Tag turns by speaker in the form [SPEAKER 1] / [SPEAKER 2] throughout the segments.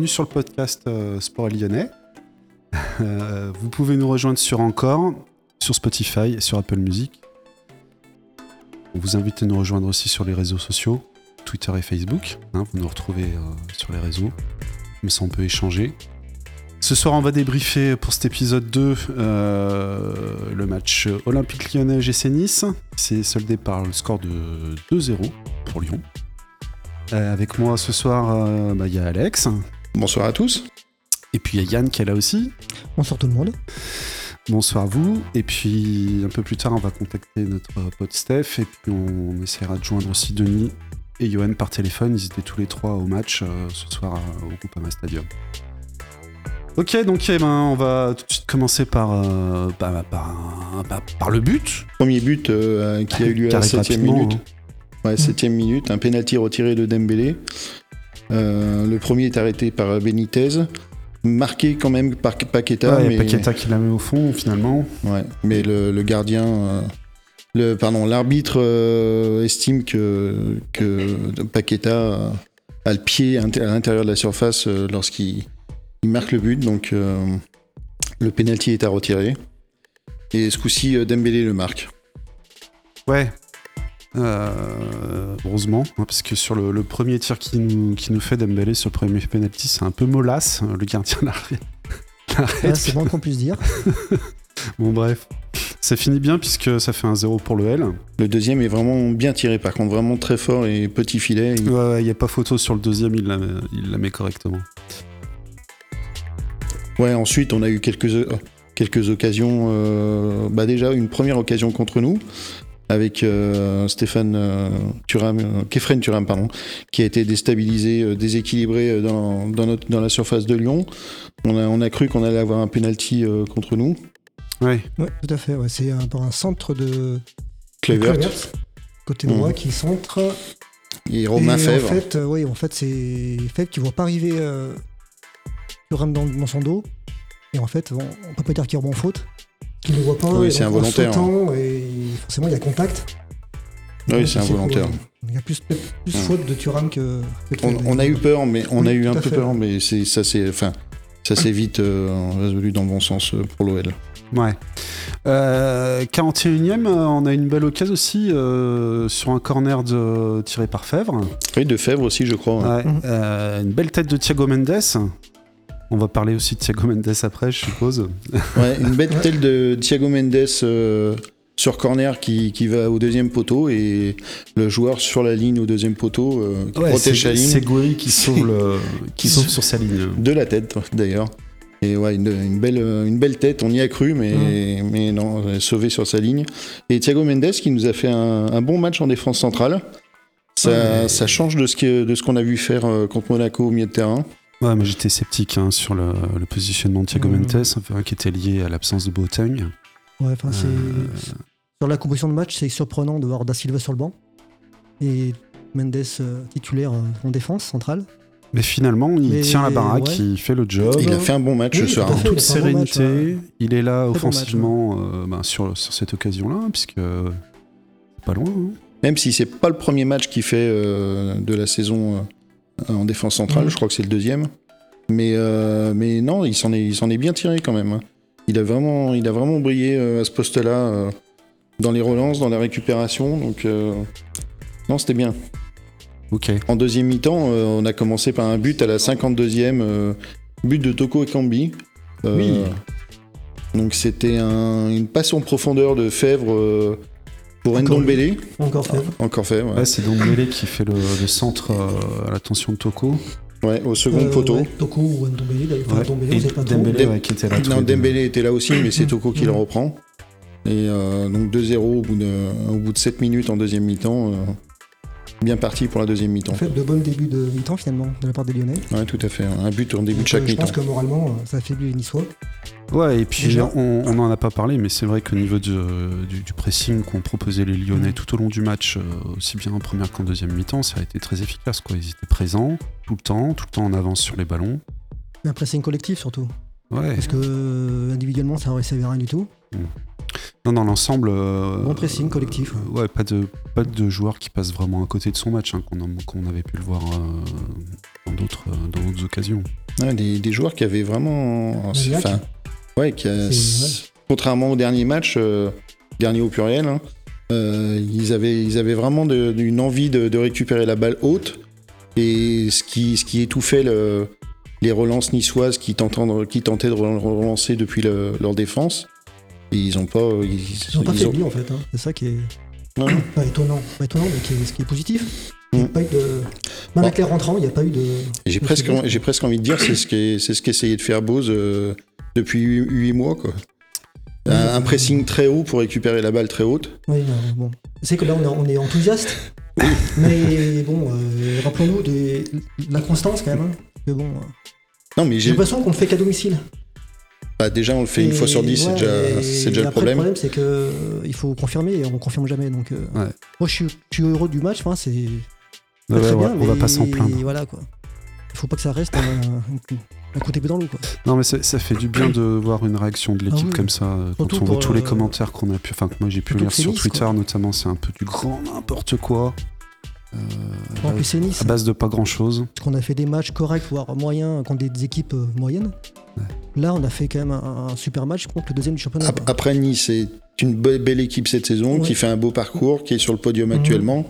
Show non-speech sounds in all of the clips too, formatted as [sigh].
[SPEAKER 1] bienvenue sur le podcast euh, Sport Lyonnais. Euh, vous pouvez nous rejoindre sur Encore, sur Spotify et sur Apple Music. On vous invite à nous rejoindre aussi sur les réseaux sociaux, Twitter et Facebook. Hein, vous nous retrouvez euh, sur les réseaux. Mais ça, on peut échanger. Ce soir, on va débriefer pour cet épisode 2 euh, le match Olympique lyonnais GC Nice. C'est soldé par le score de 2-0 pour Lyon. Avec moi ce soir, bah, il y a Alex.
[SPEAKER 2] Bonsoir à tous.
[SPEAKER 1] Et puis il y a Yann qui est là aussi.
[SPEAKER 3] Bonsoir tout le monde.
[SPEAKER 1] Bonsoir à vous. Et puis un peu plus tard, on va contacter notre pote Steph. Et puis on essaiera de joindre aussi Denis et Johan par téléphone. Ils étaient tous les trois au match euh, ce soir à- au Groupama Stadium. Ok, donc eh ben, on va tout de suite commencer par, euh, bah, par, bah, par le but.
[SPEAKER 2] Premier but euh, qui a eu lieu à la
[SPEAKER 1] Carré
[SPEAKER 2] 7
[SPEAKER 1] rapidement,
[SPEAKER 2] minute.
[SPEAKER 1] hein.
[SPEAKER 2] Ouais, 7 minute, un penalty retiré de Dembélé. Euh, le premier est arrêté par Benitez. Marqué quand même par Paqueta.
[SPEAKER 1] Ouais,
[SPEAKER 2] mais,
[SPEAKER 1] Paqueta qui la met au fond finalement.
[SPEAKER 2] ouais, mais le, le gardien. euh, le, pardon, l'arbitre euh, estime que, que Paqueta a le pied à l'intérieur de la surface euh, lorsqu'il il marque le but. Donc le penalty est à retirer. Et ce coup-ci, Dembélé le marque.
[SPEAKER 1] Ouais. Euh, heureusement, hein, parce que sur le, le premier tir qui nous, qui nous fait Dembélé sur le premier penalty, c'est un peu mollasse. Le gardien [laughs] l'arrête.
[SPEAKER 3] Ouais, c'est bon qu'on puisse dire. [laughs]
[SPEAKER 1] Bon bref, ça finit bien puisque ça fait un 0 pour le L.
[SPEAKER 2] Le deuxième est vraiment bien tiré, par contre, vraiment très fort et petit filet. Il-
[SPEAKER 1] Ouais, il n'y a pas photo sur le deuxième, il la, met- il la met correctement.
[SPEAKER 2] Ouais, ensuite, on a eu quelques, euh, quelques occasions. euh, bah déjà, une première occasion contre nous, avec euh, Stéphane euh, Thuram, euh, Kefren Thuram, pardon, qui a été déstabilisé, euh, déséquilibré dans, dans, notre, dans la surface de Lyon. On a, on a cru qu'on allait avoir un penalty euh, contre nous.
[SPEAKER 1] Ouais,
[SPEAKER 3] Ouais, tout à fait. Ouais, c'est un, centre de
[SPEAKER 2] Clevert
[SPEAKER 3] côté droit qui centre.
[SPEAKER 2] et Romain
[SPEAKER 3] et
[SPEAKER 2] Fèvre.
[SPEAKER 3] En fait, euh, oui, en fait, c'est Fèvre qui ne voit pas arriver euh, Thuram dans, dans son dos. Et en fait, on, on peut pas dire qu'il rebond en faute. Qu'il ne voit pas.
[SPEAKER 2] Oui, c'est involontaire,
[SPEAKER 3] sautant, et forcément, il y a contact.
[SPEAKER 2] Oui, c'est involontaire.
[SPEAKER 3] Il y a plus, plus faute de Thuram que.
[SPEAKER 2] On, on a eu peur, mais on
[SPEAKER 3] Oui,
[SPEAKER 2] a eu un peu
[SPEAKER 3] fait.
[SPEAKER 2] peur, mais c'est ça c'est enfin ça s'est vite euh, résolu dans le bon sens euh, pour l'OL.
[SPEAKER 1] ouais. Euh, 41ème, euh, on a une belle occasion aussi euh, sur un corner de, tiré par Fèvre.
[SPEAKER 2] Oui, de Fèvre aussi, je crois. ouais.
[SPEAKER 1] Ouais,
[SPEAKER 3] Mhm.
[SPEAKER 1] euh, une belle tête de Thiago Mendes. On va parler aussi de Thiago Mendes après, je suppose.
[SPEAKER 2] Ouais, une bête telle de Thiago Mendes euh, sur corner qui, qui va au deuxième poteau et le joueur sur la ligne au deuxième poteau euh, qui
[SPEAKER 1] Ouais,
[SPEAKER 2] protège sa ligne
[SPEAKER 1] c'est Gouiri qui sauve, le, qui [laughs] sauve sur sa ligne.
[SPEAKER 2] de la tête d'ailleurs. Et ouais, une, une belle, une belle tête, on y a cru, mais, mais non, sauvé sur sa ligne. Et Thiago Mendes qui nous a fait un, un bon match en défense centrale. Ça,
[SPEAKER 1] Ouais.
[SPEAKER 2] ça change de ce que- de ce qu'on a vu faire euh, contre Monaco au milieu de terrain.
[SPEAKER 1] Ouais, mais j'étais sceptique hein, sur le, le positionnement de Thiago
[SPEAKER 3] Mhm.
[SPEAKER 1] Mendes, enfin, qui était lié à l'absence de Boateng.
[SPEAKER 3] Ouais, enfin, c'est.
[SPEAKER 1] Euh,
[SPEAKER 3] Sur la composition de match, c'est surprenant de voir Da Silva sur le banc et Mendes euh, titulaire euh, en défense centrale.
[SPEAKER 1] Mais finalement, il
[SPEAKER 3] Mais
[SPEAKER 1] tient la baraque,
[SPEAKER 3] ouais.
[SPEAKER 1] il fait le job.
[SPEAKER 2] Il a fait un bon match
[SPEAKER 3] Oui,
[SPEAKER 2] ce soir.
[SPEAKER 1] en
[SPEAKER 3] fait.
[SPEAKER 1] toute
[SPEAKER 3] bon match,
[SPEAKER 1] sérénité.
[SPEAKER 3] ouais.
[SPEAKER 1] Il est là
[SPEAKER 3] Très bon
[SPEAKER 1] offensivement euh, ben, sur, sur cette occasion-là, puisque c'est pas loin. hein.
[SPEAKER 2] Même si c'est pas le premier match qu'il fait euh, de la saison euh, en défense centrale,
[SPEAKER 3] Mhm.
[SPEAKER 2] je crois que c'est le deuxième. Mais, euh, mais non, il s'en est, il s'en est bien tiré quand même. hein. Il a vraiment, il a vraiment brillé euh, à ce poste-là, euh, dans les relances, dans la récupération. Donc, euh, non, c'était bien.
[SPEAKER 1] Ok.
[SPEAKER 2] En deuxième mi-temps, euh, on a commencé par un but à la 52e, euh, but de Toko Ekambi. Euh,
[SPEAKER 1] Oui.
[SPEAKER 2] Donc c'était un- une passe en profondeur de Fèvre euh, pour Ndombele.
[SPEAKER 3] Encore Fèvre.
[SPEAKER 2] Encore Fèvre. ouais.
[SPEAKER 1] Ouais, c'est Dombele qui fait le, le centre euh, à l'attention de Toko.
[SPEAKER 2] Ouais, au second
[SPEAKER 3] Euh,
[SPEAKER 2] poteau.
[SPEAKER 3] ouais, Toko ou Ndombele, d'ailleurs. Enfin,
[SPEAKER 1] Ouais.
[SPEAKER 3] Ndombele,
[SPEAKER 1] Et
[SPEAKER 3] on sait pas trop.
[SPEAKER 1] Dembélé
[SPEAKER 2] Dem-
[SPEAKER 1] ouais, qui était là.
[SPEAKER 2] Non. Dembélé était là aussi, mais c'est Toko qui le
[SPEAKER 3] Mhm.
[SPEAKER 2] reprend. Et euh, donc 2-0 au bout de, au bout de 7 minutes en deuxième mi-temps. Bien parti pour la deuxième mi-temps.
[SPEAKER 3] En fait, de bons débuts de mi-temps finalement de la part des Lyonnais.
[SPEAKER 2] Ouais, tout à fait. Un but en début de chaque
[SPEAKER 3] euh, je
[SPEAKER 2] mi-temps.
[SPEAKER 3] pense que moralement, euh, ça affaiblit les Niçois.
[SPEAKER 1] Ouais, et puis on on n'en a pas parlé, mais c'est vrai qu'au niveau du, du pressing qu'ont proposé les Lyonnais
[SPEAKER 3] Mhm.
[SPEAKER 1] tout au long du match, euh, aussi bien en première qu'en deuxième mi-temps, ça a été très efficace. Quoi. Ils étaient présents tout le temps, tout le temps en avance sur les ballons.
[SPEAKER 3] Un pressing collectif surtout.
[SPEAKER 1] Ouais.
[SPEAKER 3] Parce que individuellement, ça aurait servi à rien du tout.
[SPEAKER 1] Non, dans l'ensemble. euh,
[SPEAKER 3] Bon pressing collectif,
[SPEAKER 1] euh, ouais, pas de, pas de joueur qui passe vraiment à côté de son match, hein, qu'on a- qu'on avait pu le voir euh, dans d'autres euh, dans d'autres occasions.
[SPEAKER 2] Ouais, des, des joueurs qui avaient vraiment. Enfin, ouais, qui a- contrairement au dernier match, euh, dernier au pluriel, hein, euh, ils, avaient, ils avaient vraiment de- une envie de, de récupérer la balle haute. Et ce qui, ce qui étouffait le- les relances niçoises qui, tentaient de- qui tentaient de re- relancer depuis le- leur défense. Et ils ont pas. Ils,
[SPEAKER 3] Ils ont pas
[SPEAKER 2] ils ont-
[SPEAKER 3] en fait. hein. C'est ça qui est
[SPEAKER 2] Non, [clears throat]
[SPEAKER 3] pas étonnant. Pas étonnant, mais qui est, ce qui est positif. Il a
[SPEAKER 2] Mm.
[SPEAKER 3] pas eu de... Même les rentrants, il n'y a pas eu de.
[SPEAKER 2] J'ai
[SPEAKER 3] de
[SPEAKER 2] presque, j'ai presque envie de dire, c'est ce c'est ce qu'essayait de faire Bose euh, depuis 8 mois. Quoi. Un, un pressing très haut pour récupérer la balle très haute.
[SPEAKER 3] Oui, non, bon. C'est que là, on est, on est enthousiaste. [laughs] mais bon, euh, rappelons-nous de la constance quand même. hein. Bon, euh,
[SPEAKER 2] Non, mais
[SPEAKER 3] j'ai
[SPEAKER 2] j'ai,
[SPEAKER 3] l'impression qu'on le fait qu'à domicile.
[SPEAKER 2] Bah, déjà, on le fait une fois sur 10, c'est
[SPEAKER 3] ouais,
[SPEAKER 2] déjà, c'est déjà le
[SPEAKER 3] après,
[SPEAKER 2] problème.
[SPEAKER 3] Le problème, c'est que euh, il faut confirmer et on confirme jamais. Donc, euh,
[SPEAKER 1] Ouais.
[SPEAKER 3] moi, je suis, je suis heureux du match. Enfin, c'est pas
[SPEAKER 1] Ouais,
[SPEAKER 3] très
[SPEAKER 1] ouais,
[SPEAKER 3] bien.
[SPEAKER 1] on va pas s'en plaindre.
[SPEAKER 3] Voilà quoi. Il faut pas que ça reste un, un d'épée dans l'eau. Quoi.
[SPEAKER 1] Non, mais ça fait du bien de voir une réaction de l'équipe
[SPEAKER 3] Ah oui.
[SPEAKER 1] comme ça. euh, Quand
[SPEAKER 3] Surtout
[SPEAKER 1] on voit tous les commentaires qu'on a pu, enfin que moi j'ai pu
[SPEAKER 3] surtout
[SPEAKER 1] lire sur Twitter
[SPEAKER 3] quoi.
[SPEAKER 1] notamment, c'est un peu du grand n'importe quoi. Euh,
[SPEAKER 3] En plus, c'est Nice.
[SPEAKER 1] à base de pas grand chose.
[SPEAKER 3] Parce qu'on a fait des matchs corrects, voire moyens, contre des équipes euh, moyennes. Là, on a fait quand même un, un super match contre le deuxième du championnat.
[SPEAKER 2] Après, Nice, c'est une be- belle équipe cette saison,
[SPEAKER 3] Ouais.
[SPEAKER 2] qui fait un beau parcours, qui est sur le podium
[SPEAKER 3] Mhm.
[SPEAKER 2] actuellement.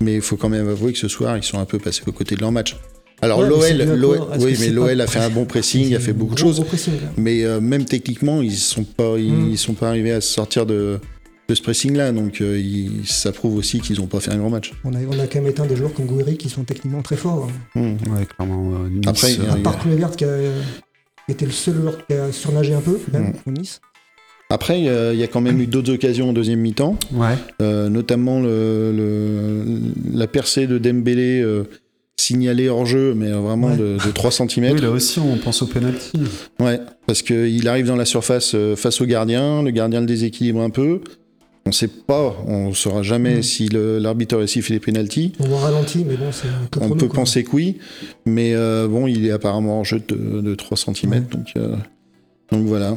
[SPEAKER 2] Mais il faut quand même avouer que ce soir, ils sont un peu passés aux côtés de leur match. Alors,
[SPEAKER 3] Ouais,
[SPEAKER 2] l'OL, oui, mais l'OL
[SPEAKER 3] pas-
[SPEAKER 2] a fait un bon pressing, a fait beaucoup de choses.
[SPEAKER 3] pressing.
[SPEAKER 2] Mais euh, même techniquement, ils sont pas, ils, ils sont pas arrivés à se sortir de, de ce pressing-là. Donc, euh, ça prouve aussi qu'ils n'ont pas fait un grand match.
[SPEAKER 3] On a, on a quand même éteint des joueurs comme Gouiri qui sont techniquement très forts. hein.
[SPEAKER 2] Mm.
[SPEAKER 1] Ouais, clairement. euh, Nice,
[SPEAKER 2] Après, il y a-
[SPEAKER 1] euh,
[SPEAKER 3] À part Kluivert qui a été le seul joueur qui a surnagé un peu, même,
[SPEAKER 2] Mm.
[SPEAKER 3] au Nice.
[SPEAKER 2] Après, il y, a- il y a quand même eu d'autres occasions en deuxième mi-temps.
[SPEAKER 1] ouais.
[SPEAKER 2] Euh, notamment le, le- la percée de Dembélé euh, signalée hors jeu, mais vraiment
[SPEAKER 3] Ouais.
[SPEAKER 2] de, de 3 cm.
[SPEAKER 1] Oui, là aussi, on pense au penalty.
[SPEAKER 2] Ouais, parce qu'il arrive dans la surface euh, face au gardien, le gardien le déséquilibre un peu. On sait pas, on saura jamais
[SPEAKER 3] Mm.
[SPEAKER 2] si l'arbitre aurait sifflé penalty.
[SPEAKER 3] On voit ralenti, mais bon, c'est un peu
[SPEAKER 2] On peut
[SPEAKER 3] quoi.
[SPEAKER 2] penser que oui, mais euh, bon, il est apparemment en jeu de, de 3 cm,
[SPEAKER 3] Ouais.
[SPEAKER 2] donc, euh, donc voilà.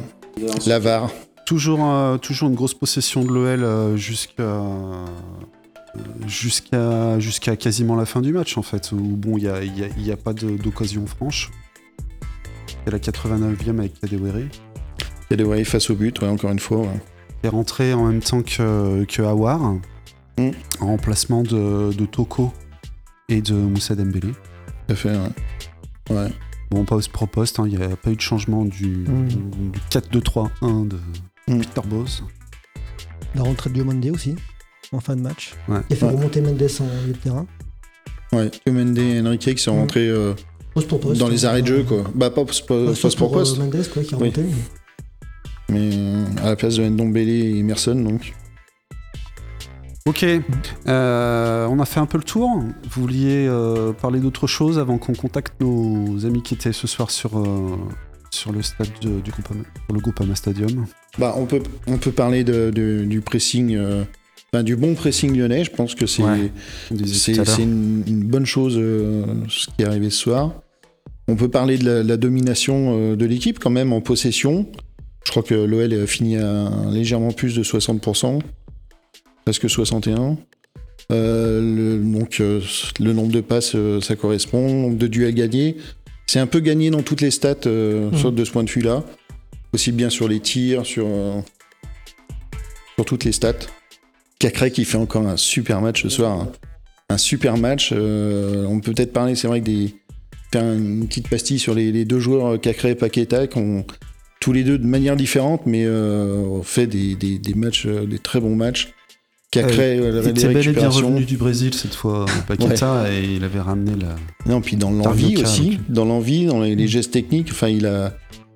[SPEAKER 2] La VAR.
[SPEAKER 1] Toujours, euh, toujours une grosse possession de l'OL euh, jusqu'à jusqu'à jusqu'à quasiment la fin du match en fait où bon il y a, il y a- il y a pas d'occasion franche. Il y a la 89e avec Kadewere
[SPEAKER 2] ouais, face au but, ouais, encore une fois. ouais.
[SPEAKER 1] Est rentré en même temps que, que Awar
[SPEAKER 2] Mm.
[SPEAKER 1] en remplacement de, de Toko et de Moussa Dembélé.
[SPEAKER 2] Tout à fait, ouais. Ouais.
[SPEAKER 1] Bon, pas au proposte, hein, il n'y a pas eu de changement du,
[SPEAKER 3] Mm.
[SPEAKER 1] du 4-2-3-1 de
[SPEAKER 2] Mm.
[SPEAKER 1] Peter Bose.
[SPEAKER 3] La rentrée de Diomande aussi, en fin de match.
[SPEAKER 1] Ouais.
[SPEAKER 3] Il a fait
[SPEAKER 2] Ouais.
[SPEAKER 3] remonter Mendes en milieu de terrain.
[SPEAKER 2] Ouais, et Enrique qui sont
[SPEAKER 3] Mm.
[SPEAKER 2] rentrés euh,
[SPEAKER 3] Poste pour poste.
[SPEAKER 2] dans les arrêts de jeu, quoi. Bah, pas post post,
[SPEAKER 3] Poste
[SPEAKER 2] post pour
[SPEAKER 3] pour
[SPEAKER 2] poste,
[SPEAKER 3] euh, Mendes, quoi, qui a
[SPEAKER 2] Oui.
[SPEAKER 3] remonté.
[SPEAKER 2] mais euh, à la place de Ndombele et Emerson, donc.
[SPEAKER 1] Ok, euh, on a fait un peu le tour. Vous vouliez euh, parler d'autre chose avant qu'on contacte nos amis qui étaient ce soir sur, euh, sur le stade de- du Groupama, sur le Groupama Stadium?
[SPEAKER 2] Bah, on peut, on peut parler de, de- du pressing, du bon pressing lyonnais. Je pense que c'est
[SPEAKER 1] Ouais,
[SPEAKER 2] une, une bonne chose ce qui est arrivé ce soir. On peut parler de la, la domination de l'équipe quand même en possession. Je crois que l'OL a fini à légèrement plus de 60%, presque 61%. Euh, le, donc euh, le nombre de passes, euh, ça correspond. Le nombre de duels gagnés, c'est un peu gagné dans toutes les stats euh,
[SPEAKER 3] Mhm.
[SPEAKER 2] sur- de ce point de vue-là. Aussi bien sur les tirs, sur, sur toutes les stats. Cacré qui fait encore un super match ce soir. hein. Un super match. on peut peut-être parler, c'est vrai, que des faire une petite pastille sur les, les deux joueurs Cacré et Paqueta tous les deux de manière différente, mais euh, ont fait des, des- des matchs, euh, des très bons matchs. Cacré, euh,
[SPEAKER 1] Il
[SPEAKER 2] les
[SPEAKER 1] était bel et bien revenu du Brésil cette fois, Paqueta, et il avait ramené la.
[SPEAKER 2] Non, puis dans l'envie aussi,
[SPEAKER 1] avec-
[SPEAKER 2] dans l'envie, dans les, les gestes techniques. Enfin, il a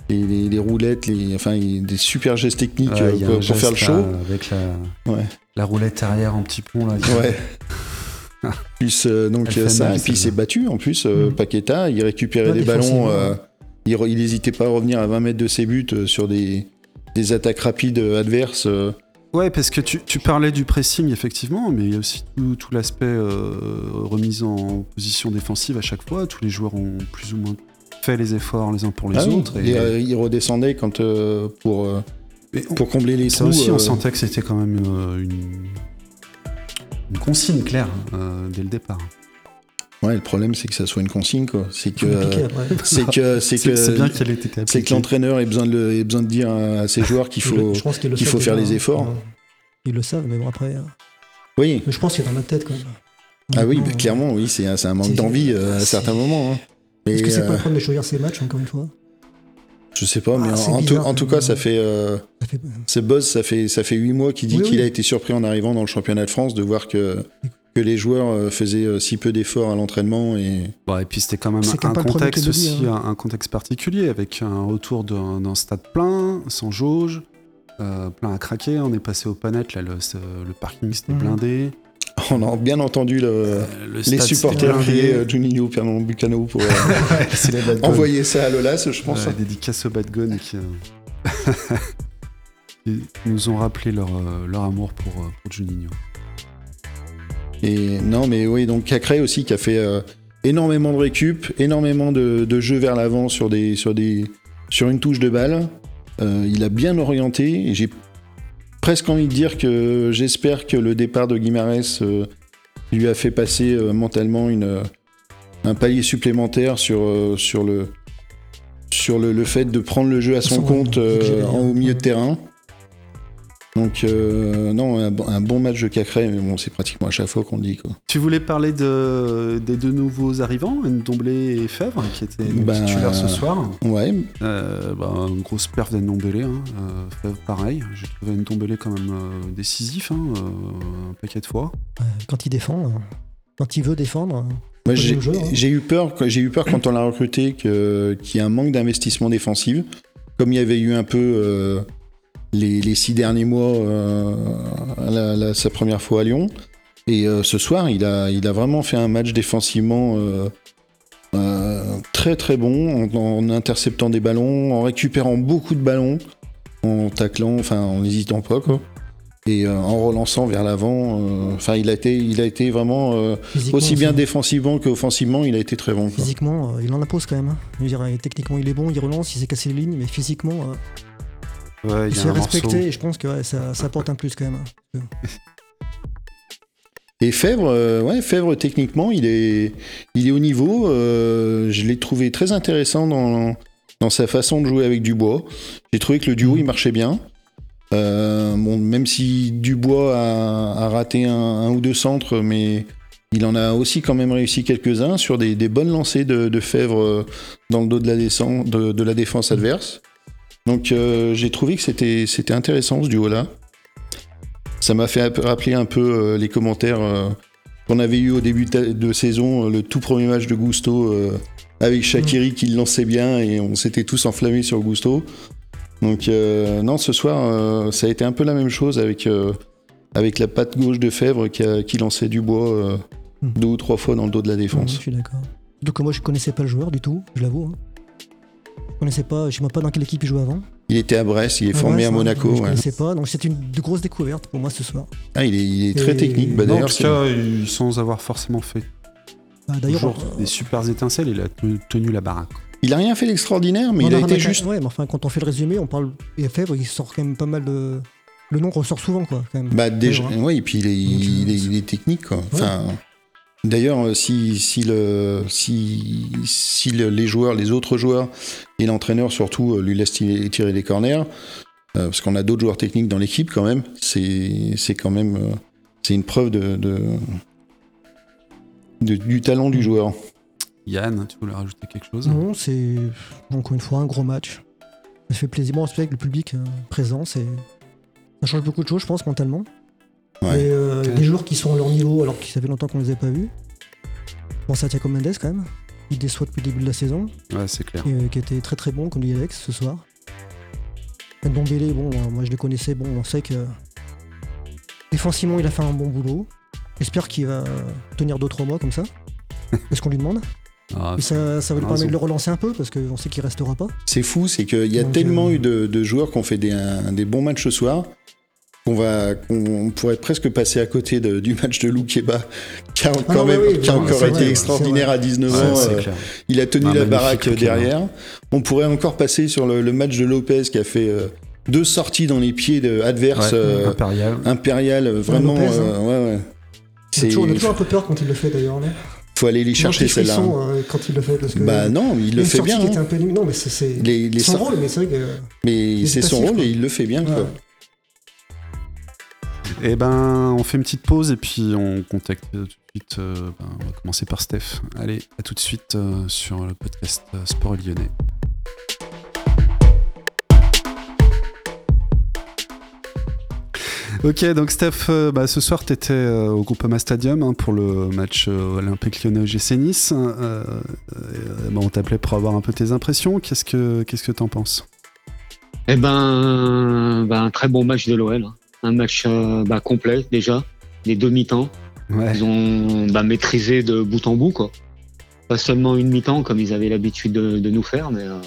[SPEAKER 2] les, les- les roulettes, les, enfin, il- des super gestes techniques
[SPEAKER 1] Ouais,
[SPEAKER 2] euh,
[SPEAKER 1] il a
[SPEAKER 2] pour, faire le show.
[SPEAKER 1] là, avec la,
[SPEAKER 2] Ouais.
[SPEAKER 1] la roulette arrière en petit pont là.
[SPEAKER 2] Ouais. [laughs] plus euh, donc ça, et puis il s'est battu en plus,
[SPEAKER 3] Mm.
[SPEAKER 2] Paqueta, il récupérait des ballons. Il, re- il hésitait pas à revenir à 20 mètres de ses buts euh, sur des, des attaques rapides euh, adverses. euh.
[SPEAKER 1] Ouais, parce que tu, tu parlais du pressing, effectivement, mais il y a aussi tout, tout l'aspect euh, remise en position défensive à chaque fois. Tous les joueurs ont plus ou moins fait les efforts les uns pour les
[SPEAKER 2] Ah oui,
[SPEAKER 1] autres.
[SPEAKER 2] et, euh, il redescendait quand, euh, pour,
[SPEAKER 1] on-
[SPEAKER 2] pour combler les
[SPEAKER 1] ça
[SPEAKER 2] trous.
[SPEAKER 1] aussi, on sentait que c'était quand même une, une consigne claire dès le départ.
[SPEAKER 2] Ouais, le problème, c'est que ça soit une consigne, quoi. C'est que,
[SPEAKER 3] Compliqué après. [laughs]
[SPEAKER 2] c'est que, c'est
[SPEAKER 1] C'est
[SPEAKER 2] que,
[SPEAKER 1] c'est
[SPEAKER 2] c'est que l'entraîneur ait besoin de, le- ait besoin de dire à ses joueurs qu'il faut. faut faire les
[SPEAKER 3] hein.
[SPEAKER 2] efforts.
[SPEAKER 3] Ils le savent, mais bon, après. euh,
[SPEAKER 2] Oui.
[SPEAKER 3] Mais je pense qu'il est dans ma tête quand même.
[SPEAKER 2] Ah oui,
[SPEAKER 3] euh,
[SPEAKER 2] clairement, oui, c'est un, c'est un manque
[SPEAKER 3] c'est-
[SPEAKER 2] d'envie euh, à
[SPEAKER 3] c'est-
[SPEAKER 2] certains moments. hein.
[SPEAKER 3] Est-ce que c'est
[SPEAKER 2] euh,
[SPEAKER 3] pas le problème de choisir ses matchs, encore une fois?
[SPEAKER 2] Je sais pas, mais
[SPEAKER 3] Ah,
[SPEAKER 2] en,
[SPEAKER 3] c'est
[SPEAKER 2] tout, en cas,
[SPEAKER 3] même.
[SPEAKER 2] ça fait. euh,
[SPEAKER 3] Ça fait-
[SPEAKER 2] ce buzz, ça fait ça fait huit mois qu'il dit
[SPEAKER 3] Oui,
[SPEAKER 2] qu'il
[SPEAKER 3] oui.
[SPEAKER 2] a été surpris en arrivant dans le championnat de France de voir que que les joueurs euh, faisaient euh, si peu d'efforts à l'entraînement et
[SPEAKER 1] Bon, et puis c'était quand même
[SPEAKER 3] quand
[SPEAKER 1] un contexte
[SPEAKER 3] dit,
[SPEAKER 1] aussi,
[SPEAKER 3] hein.
[SPEAKER 1] un, contexte particulier, avec un retour d'un stade plein, sans jauge, euh, plein à craquer. On est passé au Panette, là, le, parking c'était
[SPEAKER 3] Mhm.
[SPEAKER 1] blindé.
[SPEAKER 2] on a bien entendu le-
[SPEAKER 1] Euh, le
[SPEAKER 2] les supporters crier euh, Juninho Pernod Bucano pour euh, [laughs] envoyer ça à Lolas, je pense.
[SPEAKER 1] Ouais, dédicace aux bad guns qui, euh, [laughs] qui nous ont rappelé leur, leur amour pour, pour Juninho.
[SPEAKER 2] Et non, mais oui, donc Cacré aussi qui a fait euh, énormément de récup, énormément de, de jeux vers l'avant sur des sur des sur une touche de balle. Euh, il a bien orienté et j'ai presque envie de dire que j'espère que le départ de Guimarães euh, lui a fait passer mentalement une un palier supplémentaire sur sur le sur le, le fait de prendre le jeu à son
[SPEAKER 3] Son-
[SPEAKER 2] compte
[SPEAKER 3] j'allais
[SPEAKER 2] en au milieu de terrain. Donc euh, non, un, bon- un bon match de Cacré, mais bon, c'est pratiquement à chaque fois qu'on le dit quoi.
[SPEAKER 1] Tu voulais parler de, des deux nouveaux arrivants, Ndomblé et Fèvre, qui étaient
[SPEAKER 2] Bah,
[SPEAKER 1] titulaires ce soir.
[SPEAKER 2] Ouais,
[SPEAKER 1] Euh, bah, une grosse perf d'Ndombele. Hein. Euh, Fèvre, pareil. J'ai trouvé Ndombele quand même euh, décisif, hein, euh, un paquet de fois.
[SPEAKER 3] Quand il défend, euh, quand il veut défendre.
[SPEAKER 2] Moi,
[SPEAKER 3] Pas
[SPEAKER 2] j'ai
[SPEAKER 3] le jeu, hein.
[SPEAKER 2] j'ai eu peur, quand- j'ai eu peur quand on l'a recruté que- qu'il y ait un manque d'investissement défensif, comme il y avait eu un peu euh, les, les six derniers mois euh, à la- la- sa première fois à Lyon. Et euh, ce soir, il a, il a vraiment fait un match défensivement euh, très très bon, en, en interceptant des ballons, en récupérant beaucoup de ballons, en taclant, enfin en n'hésitant pas quoi. Et euh, en relançant vers l'avant, euh, enfin il a été, il a été vraiment euh, aussi bien défensivement qu'offensivement, il a été très bon. quoi.
[SPEAKER 3] Physiquement, il en impose quand même. hein. Je veux dire, techniquement, il est bon, il relance, il s'est cassé les lignes, mais physiquement,
[SPEAKER 1] Ouais, morceau.
[SPEAKER 3] respecter et je pense que ouais, ça, ça apporte un plus quand même.
[SPEAKER 2] Et Fèvre, euh, ouais, Fèvre techniquement, il est, il est au niveau. euh, je l'ai trouvé très intéressant dans, dans sa façon de jouer avec Dubois. J'ai trouvé que le duo, il marchait bien. Euh, bon, même si Dubois a, a raté un, un ou deux centres, mais il en a aussi quand même réussi quelques-uns sur des, des bonnes lancées de, de Fèvre dans le dos de la, descente, de, de la défense adverse. Donc euh, j'ai trouvé que c'était c'était intéressant ce duo-là. Ça m'a fait rappeler un peu euh, les commentaires euh, qu'on avait eu au début de saison, le tout premier match de Gusto avec Shakiri qui le lançait bien et on s'était tous enflammés sur Gusto. Donc euh, non, ce soir, ça a été un peu la même chose avec, avec la patte gauche de Fèvre qui, a- qui lançait du bois
[SPEAKER 3] Mm.
[SPEAKER 2] deux ou trois fois dans le dos de la défense.
[SPEAKER 3] je suis d'accord. Donc moi, je connaissais pas le joueur du tout, je l'avoue. hein. Je connaissais pas, je sais même pas dans quelle équipe il jouait avant.
[SPEAKER 2] Il était à Brest, il est
[SPEAKER 3] Ah
[SPEAKER 2] formé
[SPEAKER 3] ouais,
[SPEAKER 2] à Monaco.
[SPEAKER 3] Je
[SPEAKER 2] ouais.
[SPEAKER 3] connaissais pas, donc c'est une grosse découverte pour moi ce soir.
[SPEAKER 2] Ah, il, est, il est très technique. Bah, D'ailleurs,
[SPEAKER 1] sans avoir forcément fait
[SPEAKER 3] Bah, D'ailleurs,
[SPEAKER 1] toujours
[SPEAKER 3] euh,
[SPEAKER 1] des super étincelles, il a tenu, la baraque.
[SPEAKER 2] il a rien fait d'extraordinaire, mais il a été juste.
[SPEAKER 3] Ouais, mais enfin, quand on fait le résumé, on parle. Et Fèvre, il sort quand même pas mal de. Le nom ressort souvent, quoi, quand même.
[SPEAKER 2] Bah déjà, ouais, et puis il est, il est, il est technique quoi. Enfin, d'ailleurs, euh, si, si le, si, si le- les joueurs, les autres joueurs et l'entraîneur surtout euh, lui laissent tirer, des corners, euh, parce qu'on a d'autres joueurs techniques dans l'équipe quand même, c'est, quand même, euh, c'est une preuve de, de, de- du talent du joueur.
[SPEAKER 1] Yann, tu voulais rajouter quelque chose?
[SPEAKER 3] Non, c'est encore une fois un gros match. Ça fait plaisir. Bon, avec le public euh, présent, ça change beaucoup de choses, je pense, mentalement.
[SPEAKER 2] Ouais.
[SPEAKER 3] Et euh,
[SPEAKER 1] Ouais.
[SPEAKER 3] des joueurs qui sont à leur niveau alors qu'il ça fait longtemps qu'on les avait pas vus. Je pense à Thiago Mendes quand même. Il déçoit depuis le début de la saison,
[SPEAKER 1] Ouais, c'est clair.
[SPEAKER 3] et, euh, qui était très très bon comme dit Alex ce soir. Ndombele, bon, euh, moi je le connaissais, bon, on sait que défensivement il a fait un bon boulot. J'espère qu'il va tenir 2-3 mois comme ça. [laughs] C'est ce qu'on lui demande.
[SPEAKER 1] Ah,
[SPEAKER 3] Et ça, ça va lui permettre de le relancer un peu parce qu'on sait qu'il restera pas.
[SPEAKER 2] C'est fou, c'est qu'il y a
[SPEAKER 3] Donc,
[SPEAKER 2] tellement
[SPEAKER 3] euh,
[SPEAKER 2] eu de, de joueurs qui ont fait des, un- des bons matchs ce soir qu'on va, qu'on pourrait presque passer à côté de- du match de Loukeba, qui a,
[SPEAKER 3] mais
[SPEAKER 2] même,
[SPEAKER 3] oui,
[SPEAKER 2] qui a
[SPEAKER 3] non,
[SPEAKER 2] encore été
[SPEAKER 3] vrai,
[SPEAKER 2] extraordinaire à 19
[SPEAKER 1] Ouais,
[SPEAKER 2] ans. euh, il a tenu la baraque derrière. On pourrait encore passer sur le, le match de Lopez qui a fait euh, deux sorties dans les pieds de, adverses
[SPEAKER 1] Ouais,
[SPEAKER 2] euh,
[SPEAKER 1] Impérial.
[SPEAKER 2] impériales, vraiment.
[SPEAKER 3] Lopez, hein.
[SPEAKER 2] euh, ouais, ouais.
[SPEAKER 3] On a toujours- on a
[SPEAKER 2] C'est-
[SPEAKER 3] toujours un peu peur quand il le fait d'ailleurs. là.
[SPEAKER 2] faut aller les chercher celle-là.
[SPEAKER 3] hein, quand il le fait. Parce que
[SPEAKER 2] Bah non, il le fait bien. hein.
[SPEAKER 3] un peu. Non, mais c'est-
[SPEAKER 2] Les,
[SPEAKER 3] son rôle, mais c'est vrai que.
[SPEAKER 2] mais c'est son rôle
[SPEAKER 3] quoi.
[SPEAKER 2] et il le fait bien. quoi.
[SPEAKER 1] Eh ben, on fait une petite pause et puis on contacte tout de suite. euh, ben, on va commencer par Steph. Allez, à tout de suite euh, sur le podcast euh, Sport Lyonnais. Ok, donc Steph, bah, ce soir tu étais au Groupama Stadium hein, pour le match olympique lyonnais GC Nice. Bah, on t'appelait pour avoir un peu tes impressions. Qu'est-ce que qu'est-ce que t'en penses?
[SPEAKER 4] Eh ben, ben, un très bon match de l'OL. hein. Un match euh, bah, complet déjà, les deux mi-temps.
[SPEAKER 1] Ouais.
[SPEAKER 4] Ils ont bah, maîtrisé de bout en bout, quoi. Pas seulement une mi-temps comme ils avaient l'habitude de, de nous faire, mais euh,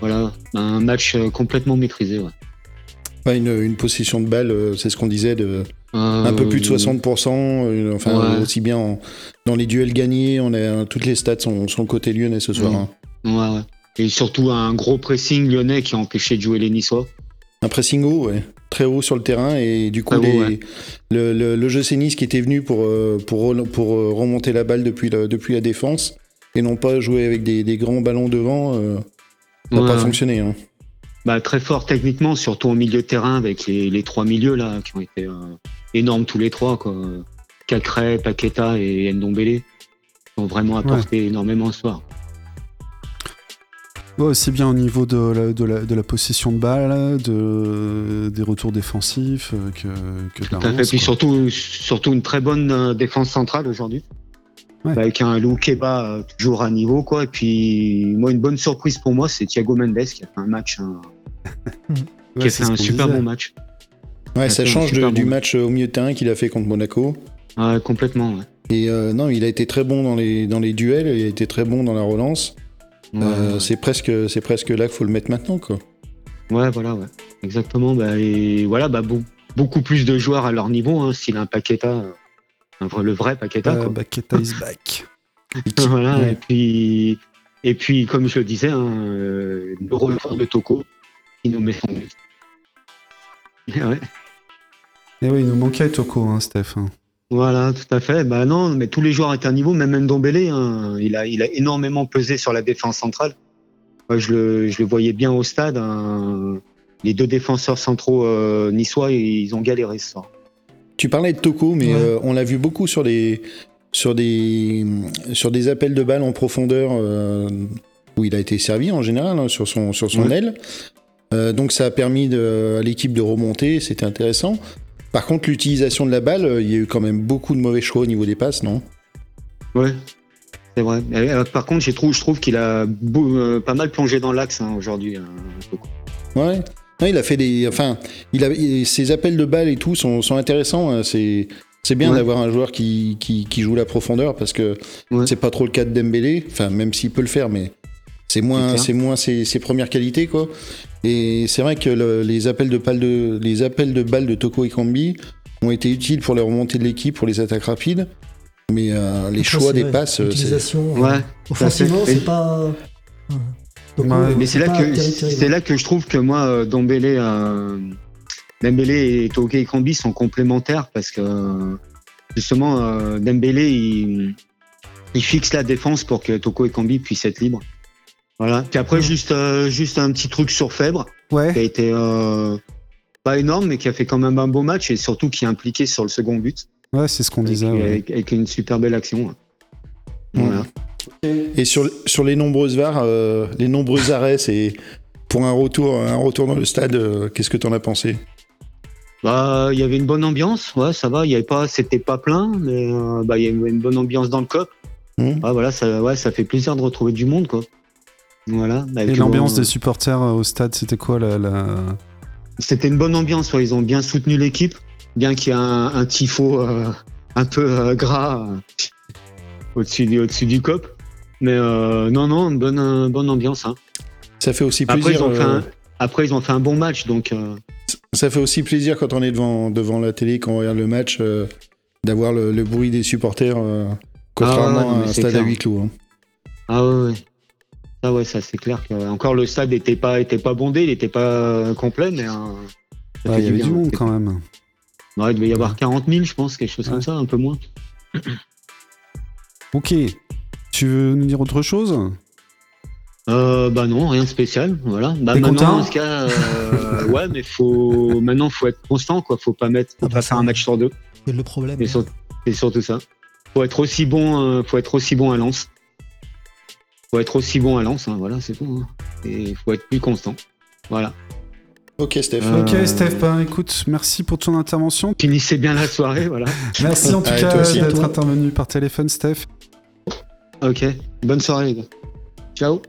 [SPEAKER 4] voilà, un match euh, complètement maîtrisé. Ouais.
[SPEAKER 2] Une, une possession de balle, c'est ce qu'on disait, de un peu plus de 60%. euh, enfin,
[SPEAKER 4] ouais.
[SPEAKER 2] aussi bien en- dans les duels gagnés, on a toutes les stats sont, sont côté lyonnais ce soir. Hein.
[SPEAKER 4] Ouais, ouais. Et surtout un gros pressing lyonnais qui a empêché de jouer les Niçois.
[SPEAKER 2] Un pressing haut, ouais. Très haut sur le terrain et du coup les-
[SPEAKER 4] ouais.
[SPEAKER 2] le, le, le jeu Nice qui était venu pour, euh, pour, euh, remonter la balle depuis, la- depuis la défense et non pas jouer avec des, des grands ballons devant, euh, n'a
[SPEAKER 4] Ouais,
[SPEAKER 2] pas fonctionné. hein.
[SPEAKER 4] Bah, très fort techniquement, surtout au milieu de terrain avec les, les trois milieux là qui ont été euh, énormes tous les trois quoi. Cacré, Paqueta et Ndombele ont vraiment apporté énormément ce soir.
[SPEAKER 1] Aussi bien au niveau de la, de la, de la possession de balle, de, des retours défensifs euh, que, que de la
[SPEAKER 4] Tout à fait.
[SPEAKER 1] relance,
[SPEAKER 4] Puis surtout, surtout une très bonne euh, défense centrale aujourd'hui.
[SPEAKER 1] Ouais.
[SPEAKER 4] Avec un Lou Keba euh, toujours à niveau quoi. Et puis moi une bonne surprise pour moi c'est Thiago Mendes qui a fait un match [laughs] un- qui a
[SPEAKER 1] c'est
[SPEAKER 4] fait un super
[SPEAKER 1] disait.
[SPEAKER 4] bon match.
[SPEAKER 2] Ouais, ça change de- du match au milieu de terrain qu'il a fait contre Monaco.
[SPEAKER 4] Ouais, complètement. Ouais.
[SPEAKER 2] Et euh, non, il a été très bon dans les, dans les duels, il a été très bon dans la relance.
[SPEAKER 4] Ouais,
[SPEAKER 2] Euh,
[SPEAKER 4] ouais.
[SPEAKER 2] C'est presque, c'est presque là qu'il faut le mettre maintenant. Quoi.
[SPEAKER 4] Ouais, voilà, ouais. Exactement. Bah, et voilà, bah, beau- beaucoup plus de joueurs à leur niveau, hein, style un Paqueta, euh, un vrai- le vrai Paqueta.
[SPEAKER 1] Euh. Paqueta is [laughs] back. [laughs]
[SPEAKER 4] voilà,
[SPEAKER 2] Ouais.
[SPEAKER 4] et puis, et puis, comme je le disais, hein, euh, le retour de Toko, qui nous met son but. Et [laughs] ouais,
[SPEAKER 1] Et oui, il nous manquait Toko, hein, Steph.
[SPEAKER 4] Voilà, tout à fait. Bah non, mais tous les joueurs étaient à niveau, même Ndombele, hein, il a, il a énormément pesé sur la défense centrale. Moi, je le, je le voyais bien au stade. hein. Les deux défenseurs centraux euh, niçois, ils ont galéré ce soir.
[SPEAKER 2] Tu parlais de Toko, mais
[SPEAKER 3] Ouais.
[SPEAKER 2] euh, on l'a vu beaucoup sur des, sur, des, sur des appels de balles en profondeur euh, où il a été servi en général hein, sur son, sur son
[SPEAKER 4] Ouais.
[SPEAKER 2] aile. Euh, donc ça a permis de- à l'équipe de remonter, c'était intéressant. Par contre, l'utilisation de la balle, euh, il y a eu quand même beaucoup de mauvais choix au niveau des passes, non?
[SPEAKER 4] Ouais, c'est vrai. Euh, par contre, je trouve, je trouve qu'il a beau- euh, pas mal plongé dans l'axe hein, aujourd'hui. Toko.
[SPEAKER 2] Ouais. Non, il a fait des. Enfin, il a, il- ses appels de balles et tout sont, sont intéressants. hein. C'est, c'est bien
[SPEAKER 4] Ouais.
[SPEAKER 2] d'avoir un joueur qui, qui, qui joue la profondeur parce que
[SPEAKER 4] Ouais.
[SPEAKER 2] c'est pas trop le cas de Dembélé. Enfin, même s'il peut le faire, mais c'est moins, c'est moins ses, ses premières qualités, quoi. Et c'est vrai que le- les appels de balles de, les appels de balles de Toko et Kambi ont été utiles pour les remontées de l'équipe, pour les attaques rapides. Mais euh, les
[SPEAKER 3] Après,
[SPEAKER 2] choix des
[SPEAKER 3] vrai,
[SPEAKER 2] passes, euh,
[SPEAKER 3] euh,
[SPEAKER 4] Ouais.
[SPEAKER 3] Offensivement, c'est pas. Ouais. Donc,
[SPEAKER 1] Ouais,
[SPEAKER 3] ouais,
[SPEAKER 4] Mais c'est là que c'est là que je trouve que moi, euh, Dembélé et Toke et Kambi sont complémentaires parce que justement euh, Dembélé il, il fixe la défense pour que Toko et Kambi puissent être libres. Voilà. Puis après
[SPEAKER 3] Ouais.
[SPEAKER 4] juste euh, juste un petit truc sur Fèvre qui a été euh, pas énorme mais qui a fait quand même un beau match et surtout qui est impliqué sur le second but
[SPEAKER 1] ouais c'est ce qu'on
[SPEAKER 4] avec,
[SPEAKER 1] disait. ouais.
[SPEAKER 4] avec- avec une super belle action. Voilà.
[SPEAKER 2] Et sur, sur les nombreuses VAR, euh, les nombreux arrêts, c'est pour un retour, un retour dans le stade. euh, Qu'est-ce que t'en as pensé?
[SPEAKER 4] Bah, il y avait une bonne ambiance, ouais, ça va. Il y avait pas, c'était pas plein, mais euh, bah, il y avait une bonne ambiance dans le cop.
[SPEAKER 2] Mhm.
[SPEAKER 4] Ah, voilà, ça, ouais, ça fait plaisir de retrouver du monde, quoi. Voilà. Bah,
[SPEAKER 1] Et l'ambiance des supporters euh, au stade, c'était quoi la, la...
[SPEAKER 4] C'était une bonne ambiance, ouais. Ils ont bien soutenu l'équipe, bien qu'il y ait un, un tifo euh, un peu euh, gras euh, au-dessus du, au-dessus du cop. Mais euh, non, non, une bonne, euh, bonne ambiance. Hein.
[SPEAKER 2] Ça fait aussi
[SPEAKER 4] Après,
[SPEAKER 2] plaisir.
[SPEAKER 4] ils ont fait
[SPEAKER 2] euh,
[SPEAKER 4] un, après, ils ont fait un bon match, donc. euh,
[SPEAKER 2] Ça fait aussi plaisir quand on est devant, devant la télé, quand on regarde le match, euh, d'avoir le, le bruit des supporters, euh, contrairement
[SPEAKER 4] Ah ouais, non, mais
[SPEAKER 2] à un stade à huis clos. hein.
[SPEAKER 4] Ah ouais, ouais. Ah ouais, ça c'est clair que encore le stade était pas était pas bondé, il était pas euh, complet, mais euh,
[SPEAKER 1] Ouais, il y avait
[SPEAKER 4] bien.
[SPEAKER 1] du monde quand même.
[SPEAKER 4] Ouais, il devait y avoir 40 000, je pense, quelque chose
[SPEAKER 1] Ouais.
[SPEAKER 4] comme ça, un peu moins. [clears throat]
[SPEAKER 1] Ok. Tu veux nous dire autre chose?
[SPEAKER 4] Euh, bah non, rien de spécial, voilà. Bah
[SPEAKER 1] T'es
[SPEAKER 4] maintenant,
[SPEAKER 1] content?
[SPEAKER 4] dans ce cas, euh, ouais, mais faut [laughs] maintenant faut être constant, quoi. Faut pas mettre, faut
[SPEAKER 3] Ah bah
[SPEAKER 4] pas
[SPEAKER 3] ça,
[SPEAKER 4] faire un match sur deux.
[SPEAKER 3] C'est le problème.
[SPEAKER 4] C'est sur- c'est surtout ça. Faut être aussi bon, euh, faut être aussi bon à Lens. Faut être aussi bon à Lens, hein, voilà, c'est tout. hein. Et faut être plus constant. Voilà.
[SPEAKER 2] Ok, Steph.
[SPEAKER 4] Euh,
[SPEAKER 1] Ok, Steph, bah, écoute, merci pour ton intervention.
[SPEAKER 4] Finissez bien la soirée, voilà. [laughs]
[SPEAKER 1] Merci en tout
[SPEAKER 2] Allez,
[SPEAKER 1] cas d'être intervenu par téléphone, Steph.
[SPEAKER 4] Ok. Bonne soirée. Ciao.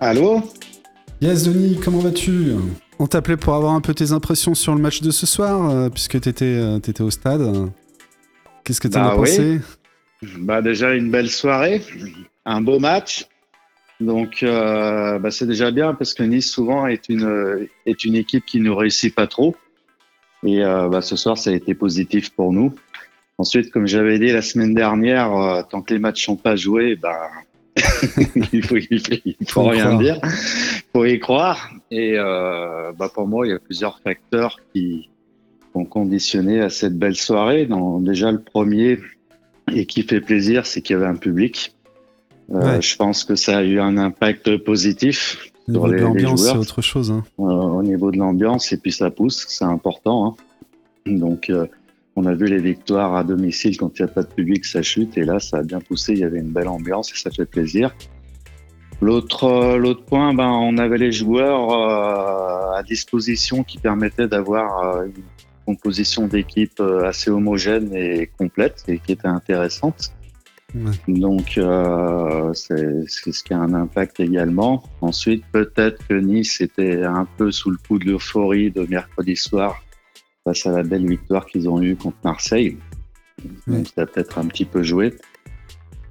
[SPEAKER 2] Allô?
[SPEAKER 1] Yes, Denis, comment vas-tu? On t'appelait pour avoir un peu tes impressions sur le match de ce soir, euh, puisque t'étais euh, t'étais au stade. Qu'est-ce que t'en
[SPEAKER 5] Bah
[SPEAKER 1] as
[SPEAKER 5] oui.
[SPEAKER 1] pensé
[SPEAKER 5] Bah déjà une belle soirée, un beau match. Donc euh, bah, c'est déjà bien parce que Nice souvent est une est une équipe qui ne réussit pas trop. Et euh, bah, ce soir ça a été positif pour nous. Ensuite, comme j'avais dit la semaine dernière, euh, tant que les matchs sont pas joués, bah [laughs] il faut il faut, il faut
[SPEAKER 1] Faut y
[SPEAKER 5] rien
[SPEAKER 1] croire.
[SPEAKER 5] dire, faut y croire. Et euh, bah pour moi il y a plusieurs facteurs qui ont conditionné à cette belle soirée. Dans, déjà le premier et qui fait plaisir, c'est qu'il y avait un public. Euh,
[SPEAKER 1] Ouais.
[SPEAKER 5] Je pense que ça a eu un impact positif
[SPEAKER 1] Au niveau
[SPEAKER 5] sur
[SPEAKER 1] de
[SPEAKER 5] les, les
[SPEAKER 1] l'ambiance, c'est
[SPEAKER 5] joueurs
[SPEAKER 1] autre chose. hein.
[SPEAKER 5] euh, au niveau de l'ambiance et puis ça pousse, c'est important. hein. Donc on a vu les victoires à domicile quand il n'y a pas de public, ça chute et là ça a bien poussé, il y avait une belle ambiance et ça fait plaisir. L'autre l'autre point, ben on avait les joueurs euh, à disposition qui permettaient d'avoir euh, une composition d'équipe euh, assez homogène et complète et qui était intéressante.
[SPEAKER 1] Ouais.
[SPEAKER 5] Donc, euh, c'est c'est ce qui a un impact également. Ensuite, peut-être que Nice était un peu sous le coup de l'euphorie de mercredi soir face à la belle victoire qu'ils ont eue contre Marseille. Donc, ça a peut-être un petit peu joué.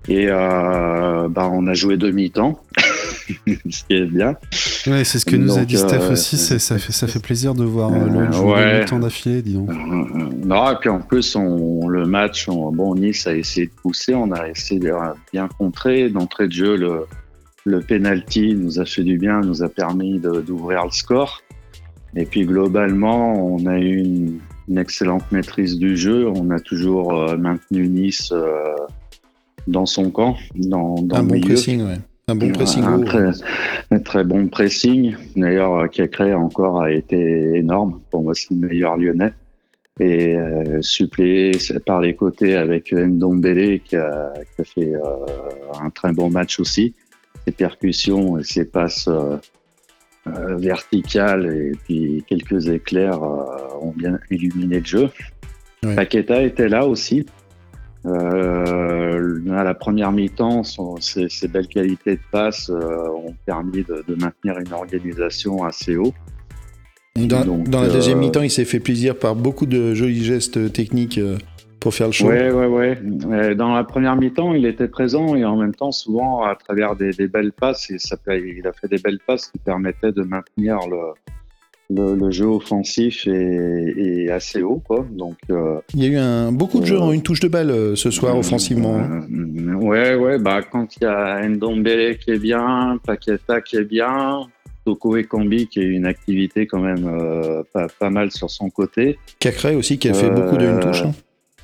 [SPEAKER 5] Et euh, bah, on a joué demi-temps, [laughs] ce qui est bien.
[SPEAKER 1] Ouais, c'est ce que nous a dit Steph
[SPEAKER 5] euh,
[SPEAKER 1] aussi. c'est- Ça fait, ça fait plaisir de voir euh,
[SPEAKER 5] Euh,
[SPEAKER 1] l'autre jouer
[SPEAKER 5] ouais.
[SPEAKER 1] temps d'affilée, dis donc.
[SPEAKER 5] Euh, Non, et puis en plus, on, le match, on- bon, Nice a essayé de pousser, on a essayé de bien contrer. D'entrée de jeu, le, le penalty nous a fait du bien, nous a permis d'ouvrir le score. Et puis globalement, on a eu une, une excellente maîtrise du jeu. On a toujours euh, maintenu Nice euh, dans son camp, dans, dans
[SPEAKER 2] Un
[SPEAKER 5] le
[SPEAKER 2] bon
[SPEAKER 5] milieu.
[SPEAKER 2] pressing, ouais. Un bon pressing
[SPEAKER 5] Un
[SPEAKER 2] haut.
[SPEAKER 5] très, un très bon pressing. D'ailleurs, euh, Cacré encore a été énorme. Pour moi, c'est le meilleur lyonnais. Et euh, suppléé par les côtés avec Ndombele qui a, qui a fait euh, un très bon match aussi. Ses percussions et ses passes euh, verticales et puis quelques éclairs euh, ont bien illuminé le jeu.
[SPEAKER 2] Ouais.
[SPEAKER 5] Paqueta était là aussi. Euh, à la première mi-temps, ses, ses belles qualités de passe ont permis de, de maintenir une organisation assez haut.
[SPEAKER 2] Dans,
[SPEAKER 5] Donc,
[SPEAKER 2] dans la deuxième mi-temps, il s'est fait plaisir par beaucoup de jolis gestes techniques pour faire le show.
[SPEAKER 5] Ouais, ouais, ouais. Euh, Dans la première mi-temps, il était présent et en même temps, souvent, à travers des, des belles passes, et ça, fait- il a fait des belles passes qui permettaient de maintenir le, le, le jeu offensif et, assez haut, quoi. Donc, euh,
[SPEAKER 2] Il y a eu un, beaucoup de jeux en une touche de balle euh, ce soir offensivement. hein.
[SPEAKER 5] Euh, ouais, ouais, bah, quand il y a Ndombele qui est bien, Paqueta qui est bien, Toko et Kambi qui a une activité quand même euh, pas, pas mal sur son côté.
[SPEAKER 2] Cacré aussi qui a fait
[SPEAKER 5] Euh,
[SPEAKER 2] beaucoup de une touche. hein.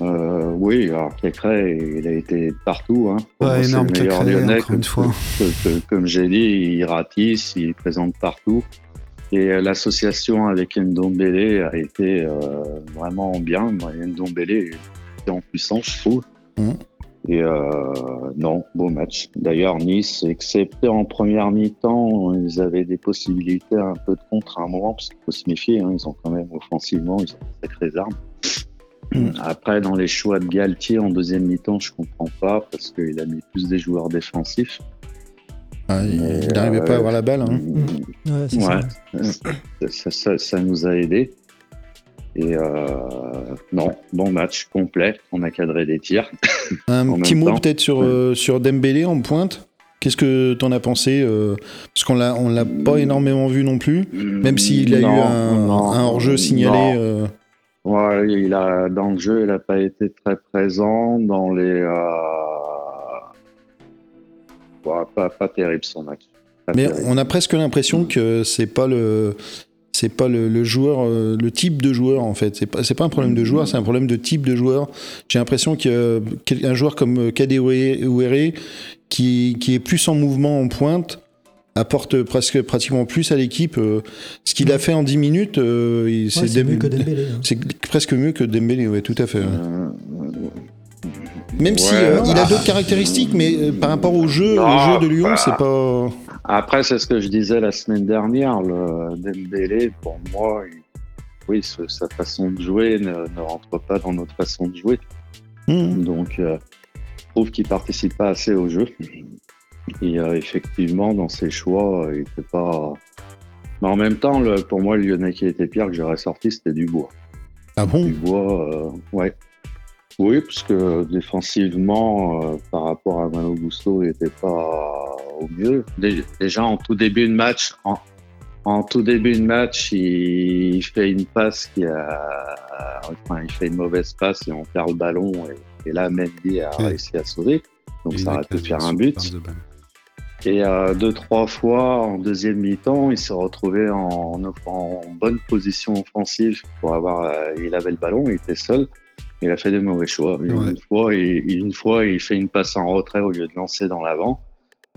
[SPEAKER 5] Euh, oui, alors Cacré, il a été partout. Hein.
[SPEAKER 1] Ouais,
[SPEAKER 5] c'est
[SPEAKER 1] énorme
[SPEAKER 5] le meilleur
[SPEAKER 1] Cacré,
[SPEAKER 5] Lyonnais, comme,
[SPEAKER 1] une fois.
[SPEAKER 5] que- que- comme j'ai dit, il ratisse, il présente partout. Et euh, l'association avec Ndombele a été euh, vraiment bien. Ndombele était en puissance, je trouve.
[SPEAKER 2] Mhm.
[SPEAKER 5] Et euh, non, beau match. D'ailleurs, Nice, excepté en première mi-temps, ils avaient des possibilités un peu de contre à un moment, parce qu'il faut se méfier. hein, ils ont quand même offensivement, ils ont de sacrées armes. Après, dans les choix de Galtier en deuxième mi-temps, je comprends pas, parce qu'il a mis plus des joueurs défensifs.
[SPEAKER 2] Ah, il n'arrivait
[SPEAKER 5] euh,
[SPEAKER 2] pas à avoir la balle. hein.
[SPEAKER 3] Ouais, c'est
[SPEAKER 5] Ouais.
[SPEAKER 3] ça.
[SPEAKER 5] ça, ça- ça nous a aidés. Et euh, non, bon match complet. On a cadré des tirs.
[SPEAKER 2] Un [laughs] petit mot peut-être sur, euh, sur Dembélé en pointe. Qu'est-ce que t'en as pensé euh, Parce qu'on l'a, on l'a pas énormément vu non plus, même s'il a eu un hors-jeu signalé. Euh,
[SPEAKER 5] Ouais, il a dans le jeu, il n'a pas été très présent dans les. Euh... ouais, pas, pas terrible son match. pas
[SPEAKER 2] Mais
[SPEAKER 5] terrible.
[SPEAKER 2] on a presque l'impression que c'est pas le c'est pas le, le joueur euh, le type de joueur en fait c'est pas pas un problème de joueur c'est un problème de type de joueur j'ai l'impression que quel- un joueur comme Kadewere qui qui est plus en mouvement en pointe apporte presque pratiquement plus à l'équipe euh, ce qu'il a fait en 10 minutes euh,
[SPEAKER 3] Ouais,
[SPEAKER 2] c'est
[SPEAKER 3] mieux que Dembélé. hein.
[SPEAKER 2] c'est presque mieux que Dembélé ouais tout à fait ouais. Même si
[SPEAKER 5] ouais,
[SPEAKER 2] euh, il a
[SPEAKER 5] bah,
[SPEAKER 2] d'autres caractéristiques mais euh, par rapport au jeu au
[SPEAKER 5] Non,
[SPEAKER 2] jeu de Lyon
[SPEAKER 5] bah,
[SPEAKER 2] c'est pas
[SPEAKER 5] Après, c'est ce que je disais la semaine dernière. Le Dembélé, pour moi, il- oui, ce- sa façon de jouer ne, ne rentre pas dans notre façon de jouer.
[SPEAKER 2] Hmm.
[SPEAKER 5] Donc, euh, je trouve qu'il participe pas assez au jeu. Et euh, effectivement, dans ses choix, euh, il était pas. Mais en même temps, le, pour moi, le Lyonnais qui était pire que j'aurais sorti, c'était Dubois.
[SPEAKER 2] ah bon?
[SPEAKER 5] Dubois, euh, ouais. Oui, parce que défensivement, euh, par rapport à Malo Gusto, il n'était pas au mieux. Dé- Déjà, en tout début de match, en, en tout début de match, il, il fait une passe qui a, enfin, il fait une mauvaise passe et on perd le ballon. Et, et là, Mendy a
[SPEAKER 1] Ouais.
[SPEAKER 5] réussi à sauver. Donc,
[SPEAKER 1] Et
[SPEAKER 5] ça aurait pu faire un but. Et euh, deux, trois fois en deuxième mi-temps, il s'est retrouvé en, en bonne position offensive pour avoir. euh, il avait le ballon, il était seul. Il a fait des mauvais choix.
[SPEAKER 1] Ouais.
[SPEAKER 5] Une fois, il, une fois, il fait une passe en retrait au lieu de lancer dans l'avant.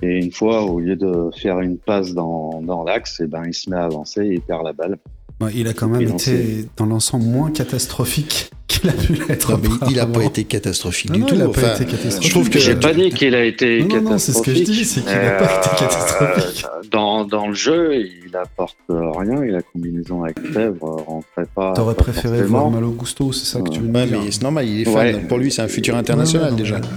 [SPEAKER 5] Et une fois, au lieu de faire une passe dans, dans l'axe, et ben, il se met à avancer et il perd la balle.
[SPEAKER 1] Ouais, il a quand même été dans l'ensemble moins catastrophique [laughs] qu'il a pu l'être.
[SPEAKER 2] Non, mais il a pas été catastrophique
[SPEAKER 1] Non,
[SPEAKER 2] du
[SPEAKER 1] non,
[SPEAKER 2] tout
[SPEAKER 1] il a
[SPEAKER 2] Enfin,
[SPEAKER 1] pas été catastrophique.
[SPEAKER 2] je trouve que
[SPEAKER 5] J'ai pas dit qu'il a été
[SPEAKER 1] Non, non, non, c'est ce que je
[SPEAKER 5] catastrophique.
[SPEAKER 1] dis, c'est qu'il
[SPEAKER 5] mais,
[SPEAKER 1] a pas été
[SPEAKER 5] euh,
[SPEAKER 1] catastrophique.
[SPEAKER 5] Dans, dans le jeu, il apporte rien. Et la combinaison avec Fèvre rentrait pas.
[SPEAKER 1] T'aurais
[SPEAKER 5] pas
[SPEAKER 1] préféré
[SPEAKER 5] forcément.
[SPEAKER 1] voir Malo Gusto, c'est ça que tu veux
[SPEAKER 2] Ouais,
[SPEAKER 1] me dire
[SPEAKER 2] mais c'est normal, il est fan.
[SPEAKER 5] Ouais.
[SPEAKER 2] Pour lui, c'est un futur international déjà. [laughs]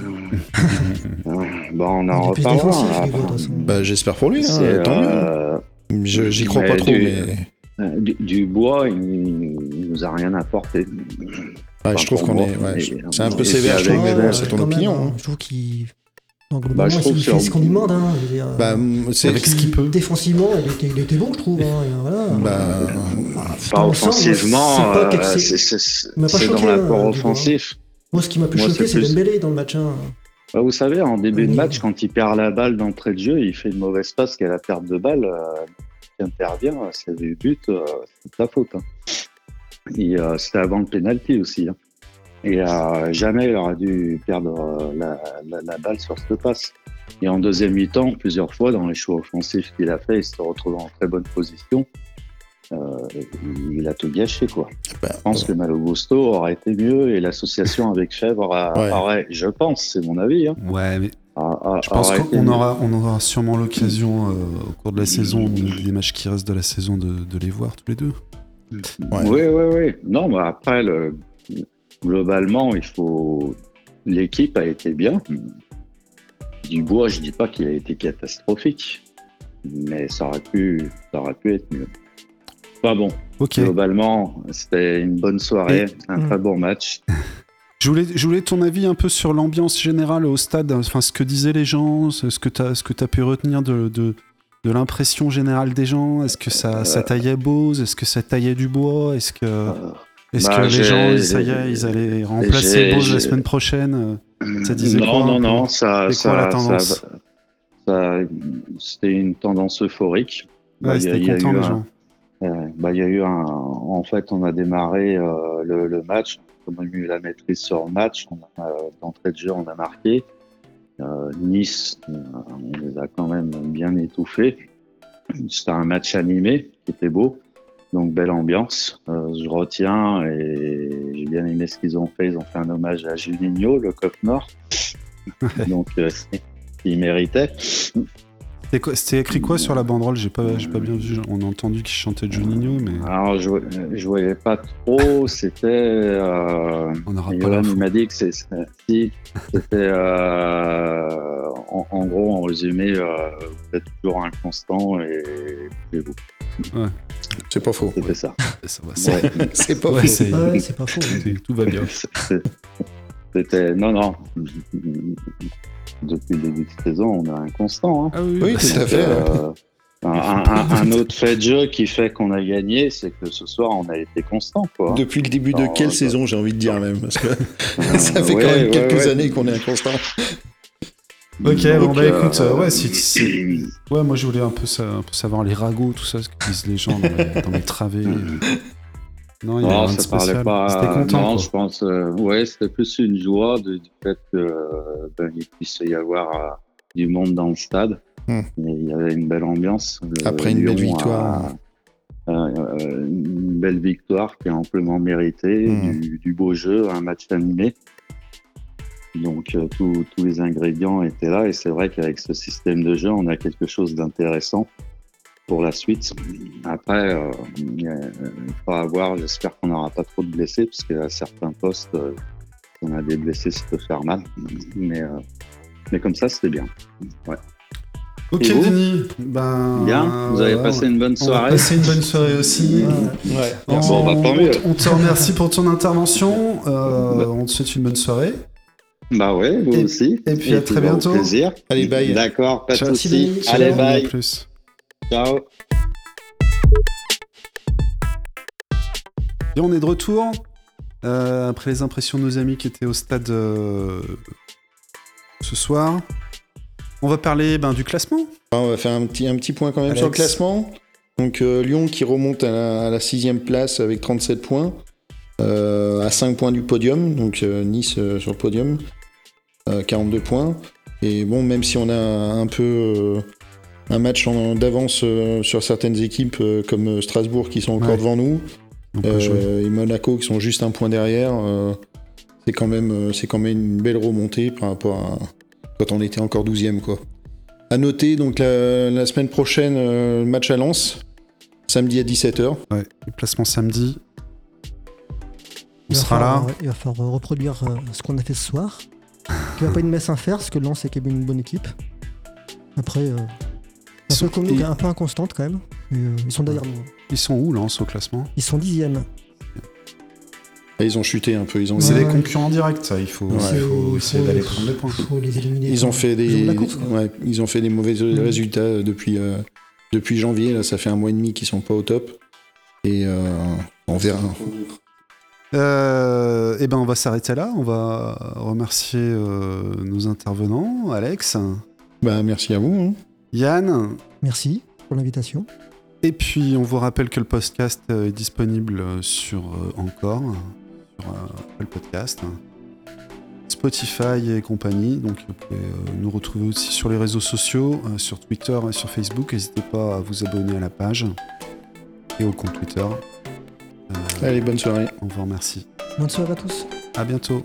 [SPEAKER 5] Bon, on en reparlera.
[SPEAKER 3] façon.
[SPEAKER 2] Bah, j'espère pour lui, hein, tant mieux.
[SPEAKER 5] euh,
[SPEAKER 2] Je- J'y crois
[SPEAKER 5] mais
[SPEAKER 2] pas trop, mais
[SPEAKER 5] euh, du, du bois, il, il nous a rien apporté.
[SPEAKER 2] ouais,
[SPEAKER 5] enfin,
[SPEAKER 2] je trouve qu'on est. ouais, c'est un peu sévère, je trouve,
[SPEAKER 5] avec-
[SPEAKER 2] mais bon,
[SPEAKER 5] Ouais,
[SPEAKER 2] c'est ton
[SPEAKER 3] même,
[SPEAKER 2] opinion.
[SPEAKER 3] hein.
[SPEAKER 2] hein.
[SPEAKER 3] Je trouve qu'il.
[SPEAKER 5] Bah, je
[SPEAKER 3] il
[SPEAKER 5] sur-
[SPEAKER 3] fait ce qu'on lui demande. Hein, je veux dire.
[SPEAKER 2] Bah, c'est.
[SPEAKER 1] Avec ce qu'il peut.
[SPEAKER 3] Défensivement, il était, il était bon, je trouve. Hein, et voilà.
[SPEAKER 2] Bah,
[SPEAKER 5] Pas
[SPEAKER 3] Dans l'ensemble,
[SPEAKER 5] offensivement,
[SPEAKER 3] c'est pas
[SPEAKER 5] euh,
[SPEAKER 3] pas
[SPEAKER 5] dans l'apport
[SPEAKER 3] hein,
[SPEAKER 5] offensif.
[SPEAKER 3] Moi, ce qui m'a plus
[SPEAKER 5] Moi,
[SPEAKER 3] choqué,
[SPEAKER 5] c'est plus-
[SPEAKER 3] Dembélé dans le match. hein.
[SPEAKER 5] Bah, vous savez, en début de match, quand il perd la balle d'entrée de jeu, il fait une mauvaise passe qui est la perte de balle. Euh, qui intervient, c'est du but, euh, c'est de ta faute. hein. Et, euh, C'était avant le penalty aussi. hein. Et euh, jamais il aurait dû perdre euh, la, la- la balle sur cette passe. Et en deuxième mi-temps, plusieurs fois, dans les choix offensifs qu'il a fait, il se retrouve en très bonne position. Euh, il a tout gâché, quoi.
[SPEAKER 2] bah,
[SPEAKER 5] Je pense que Malo Gusto aurait été mieux et l'association avec Fèvre a-
[SPEAKER 2] Ouais.
[SPEAKER 5] aurait, je pense, c'est mon avis, hein,
[SPEAKER 1] Ouais, mais
[SPEAKER 5] a- a-
[SPEAKER 1] je pense
[SPEAKER 5] été
[SPEAKER 1] qu'on aura, on aura sûrement l'occasion euh, au cours de la saison, des matchs qui restent de la saison, de, de les voir tous les deux.
[SPEAKER 2] Ouais.
[SPEAKER 5] Oui, oui, oui. Non, mais après, le- globalement, il faut. L'équipe a été bien. Dubois, je dis pas qu'il a été catastrophique, mais ça aurait pu, ça aurait pu être mieux. Pas bon.
[SPEAKER 1] Ok.
[SPEAKER 5] Globalement, c'était une bonne soirée, un
[SPEAKER 3] Mm.
[SPEAKER 5] très bon match. [laughs]
[SPEAKER 1] Je voulais, je voulais ton avis un peu sur l'ambiance générale au stade, enfin ce que disaient les gens, ce que tu as, as pu retenir de, de, de l'impression générale des gens. Est-ce que ça, ça taillait Bose Est-ce que ça taillait du bois? Est-ce que,
[SPEAKER 5] Euh,
[SPEAKER 1] est-ce
[SPEAKER 5] bah,
[SPEAKER 1] que les gens, ça y est, ils allaient remplacer Bose la semaine prochaine? Ça disait
[SPEAKER 5] non,
[SPEAKER 1] quoi,
[SPEAKER 5] non, non, ça,
[SPEAKER 1] C'est quoi la
[SPEAKER 5] ça,
[SPEAKER 1] tendance?
[SPEAKER 5] ça- c'était une tendance euphorique. Bah,
[SPEAKER 1] Ouais,
[SPEAKER 5] il y a-
[SPEAKER 1] c'était content les
[SPEAKER 5] un-
[SPEAKER 1] gens.
[SPEAKER 5] Euh, bah, il y a eu un. En fait, on a démarré euh, le, le match. On a eu la maîtrise sur le match. Euh, D'entrée de jeu, on a marqué. Euh, nice, euh, on les a quand même bien étouffés. C'était un match animé qui était beau. Donc, belle ambiance. Euh, je retiens et j'ai bien aimé ce qu'ils ont fait. Ils ont fait un hommage à Juninho, le coq nord. [laughs] Donc, euh, il méritait.
[SPEAKER 1] C'était quoi- C'était écrit quoi sur la banderole? J'ai pas, j'ai pas bien vu. On a entendu qu'il chantait Juninho, mais
[SPEAKER 5] Alors, je, je voyais pas trop. C'était. Euh,
[SPEAKER 1] on n'aura pas
[SPEAKER 5] il m'a dit que c'est c'est- si, c'était euh, en, en gros en résumé euh, vous êtes toujours inconstant et c'est vous.
[SPEAKER 2] c'est pas faux.
[SPEAKER 5] C'était ça.
[SPEAKER 1] Ça va, c'est-
[SPEAKER 5] Ouais. [laughs]
[SPEAKER 2] C'est pas
[SPEAKER 1] ouais,
[SPEAKER 2] faux.
[SPEAKER 1] c'est-
[SPEAKER 3] Ouais, c'est pas faux. [laughs]
[SPEAKER 1] tout va bien.
[SPEAKER 5] C'était non non. Depuis le début de saison, on est inconstant. Hein.
[SPEAKER 1] Ah oui,
[SPEAKER 2] Oui, tout à fait.
[SPEAKER 5] Euh, un, un- un autre fait de jeu qui fait qu'on a gagné, c'est que ce soir on a été constant quoi.
[SPEAKER 2] Depuis le début de
[SPEAKER 5] Non,
[SPEAKER 2] quelle saison, j'ai envie de dire même Parce que [laughs] ça fait
[SPEAKER 5] Ouais,
[SPEAKER 2] quand même
[SPEAKER 5] ouais,
[SPEAKER 2] quelques
[SPEAKER 5] ouais.
[SPEAKER 2] années qu'on est inconstant.
[SPEAKER 1] Ok,
[SPEAKER 5] Donc,
[SPEAKER 1] bon bah
[SPEAKER 5] euh,
[SPEAKER 1] écoute, euh, ouais, si, si- ouais, moi je voulais un peu, sa- un peu savoir les ragots, tout ça, ce que disent les gens dans les, dans les travées. [laughs] Non, il y a
[SPEAKER 5] Non, ça parlait pas.
[SPEAKER 1] Content.
[SPEAKER 5] non,
[SPEAKER 1] quoi.
[SPEAKER 5] je pense. euh, ouais, c'était plus une joie de- du fait que euh, ben, puisse y avoir euh, du monde dans le stade.
[SPEAKER 2] Hmm.
[SPEAKER 5] Et il y avait une belle ambiance. Le
[SPEAKER 2] Après une belle victoire.
[SPEAKER 5] a- a- a une belle victoire qui est amplement méritée,
[SPEAKER 2] Hmm.
[SPEAKER 5] du, du beau jeu, un match animé. Donc euh, tous les ingrédients étaient là et c'est vrai qu'avec ce système de jeu, on a quelque chose d'intéressant pour la suite. Après, euh, il y a- il faudra voir, j'espère qu'on n'aura pas trop de blessés, parce qu'à certains postes, euh, si on a des blessés, ça peut faire mal. Mais, euh, mais comme ça, c'était bien. Ouais.
[SPEAKER 1] Ok, Denis. Ben,
[SPEAKER 5] Bien, vous avez passé une bonne
[SPEAKER 1] On
[SPEAKER 5] soirée.
[SPEAKER 1] passer une bonne soirée aussi.
[SPEAKER 2] Ouais.
[SPEAKER 1] On,
[SPEAKER 5] Bon, bah, tant mieux.
[SPEAKER 1] on te remercie pour ton intervention. euh,
[SPEAKER 5] Bah.
[SPEAKER 1] on te souhaite une bonne soirée.
[SPEAKER 5] Bah ouais, vous
[SPEAKER 1] Et-
[SPEAKER 5] aussi.
[SPEAKER 1] et puis à très
[SPEAKER 5] au
[SPEAKER 1] bientôt.
[SPEAKER 5] plaisir.
[SPEAKER 2] Allez, bye.
[SPEAKER 5] D'accord, pas de.
[SPEAKER 3] Denis.
[SPEAKER 5] Allez, bye.
[SPEAKER 1] à plus.
[SPEAKER 5] Ciao.
[SPEAKER 1] Et on est de retour. euh, après les impressions de nos amis qui étaient au stade euh, ce soir. On va parler ben, du classement.
[SPEAKER 2] Ah, On va faire un petit, un petit point quand même
[SPEAKER 1] Alex.
[SPEAKER 2] sur le classement. Donc euh, Lyon qui remonte à la, à la sixième place avec 37 points, euh, à 5 points du podium. Donc euh, Nice euh, sur le podium, euh, 42 points. Et bon, même si on a un peu euh, un match d'avance euh, sur certaines équipes euh, comme euh, Strasbourg qui sont encore
[SPEAKER 1] Ouais.
[SPEAKER 2] devant nous, euh, et Monaco qui sont juste un point derrière, euh, c'est quand même euh, c'est quand même une belle remontée par rapport à quand on était encore 12e quoi. À noter donc la, la semaine prochaine euh, le match à Lens samedi à 17h.
[SPEAKER 1] Ouais, le placement samedi. On sera
[SPEAKER 3] falloir-
[SPEAKER 1] là.
[SPEAKER 3] ouais, il va falloir reproduire ce qu'on a fait ce soir. [laughs] Il n'y a pas une messe à faire, parce que Lens est quand même une bonne équipe. Après, euh,
[SPEAKER 1] Ils
[SPEAKER 3] un,
[SPEAKER 1] sont-
[SPEAKER 3] peu comme nous,
[SPEAKER 1] ils-
[SPEAKER 3] un peu inconstante quand même. Mais, euh, ils sont derrière nous.
[SPEAKER 1] Ils sont où, Lens, au classement
[SPEAKER 3] Ils sont dixièmes.
[SPEAKER 2] Et ils ont chuté un peu, ils ont
[SPEAKER 1] C'est des concurrents directs, ça. Il faut,
[SPEAKER 2] Ouais.
[SPEAKER 1] il faut essayer d'aller prendre les points.
[SPEAKER 3] Faut les éliminer.
[SPEAKER 2] ils ont fait
[SPEAKER 3] Ils ont
[SPEAKER 2] des
[SPEAKER 3] de la course, quoi.
[SPEAKER 2] ouais, ils ont fait des mauvais résultats depuis euh, depuis janvier là, ça fait un mois et demi qu'ils sont pas au top. Et euh, on verra.
[SPEAKER 1] Euh, eh ben, on va s'arrêter là. On va remercier euh, nos intervenants, Alex,
[SPEAKER 2] Bah merci à vous. hein.
[SPEAKER 1] Yann.
[SPEAKER 3] Merci pour l'invitation.
[SPEAKER 1] Et puis, on vous rappelle que le podcast euh, est disponible euh, sur euh, Encore, sur euh, Apple Podcast, Spotify et compagnie. Donc, vous pouvez euh, nous retrouver aussi sur les réseaux sociaux, euh, sur Twitter et sur Facebook. N'hésitez pas à vous abonner à la page et au compte Twitter. Euh,
[SPEAKER 2] Allez bonne soirée.
[SPEAKER 1] on vous remercie.
[SPEAKER 3] Bonne soirée à tous.
[SPEAKER 1] À bientôt.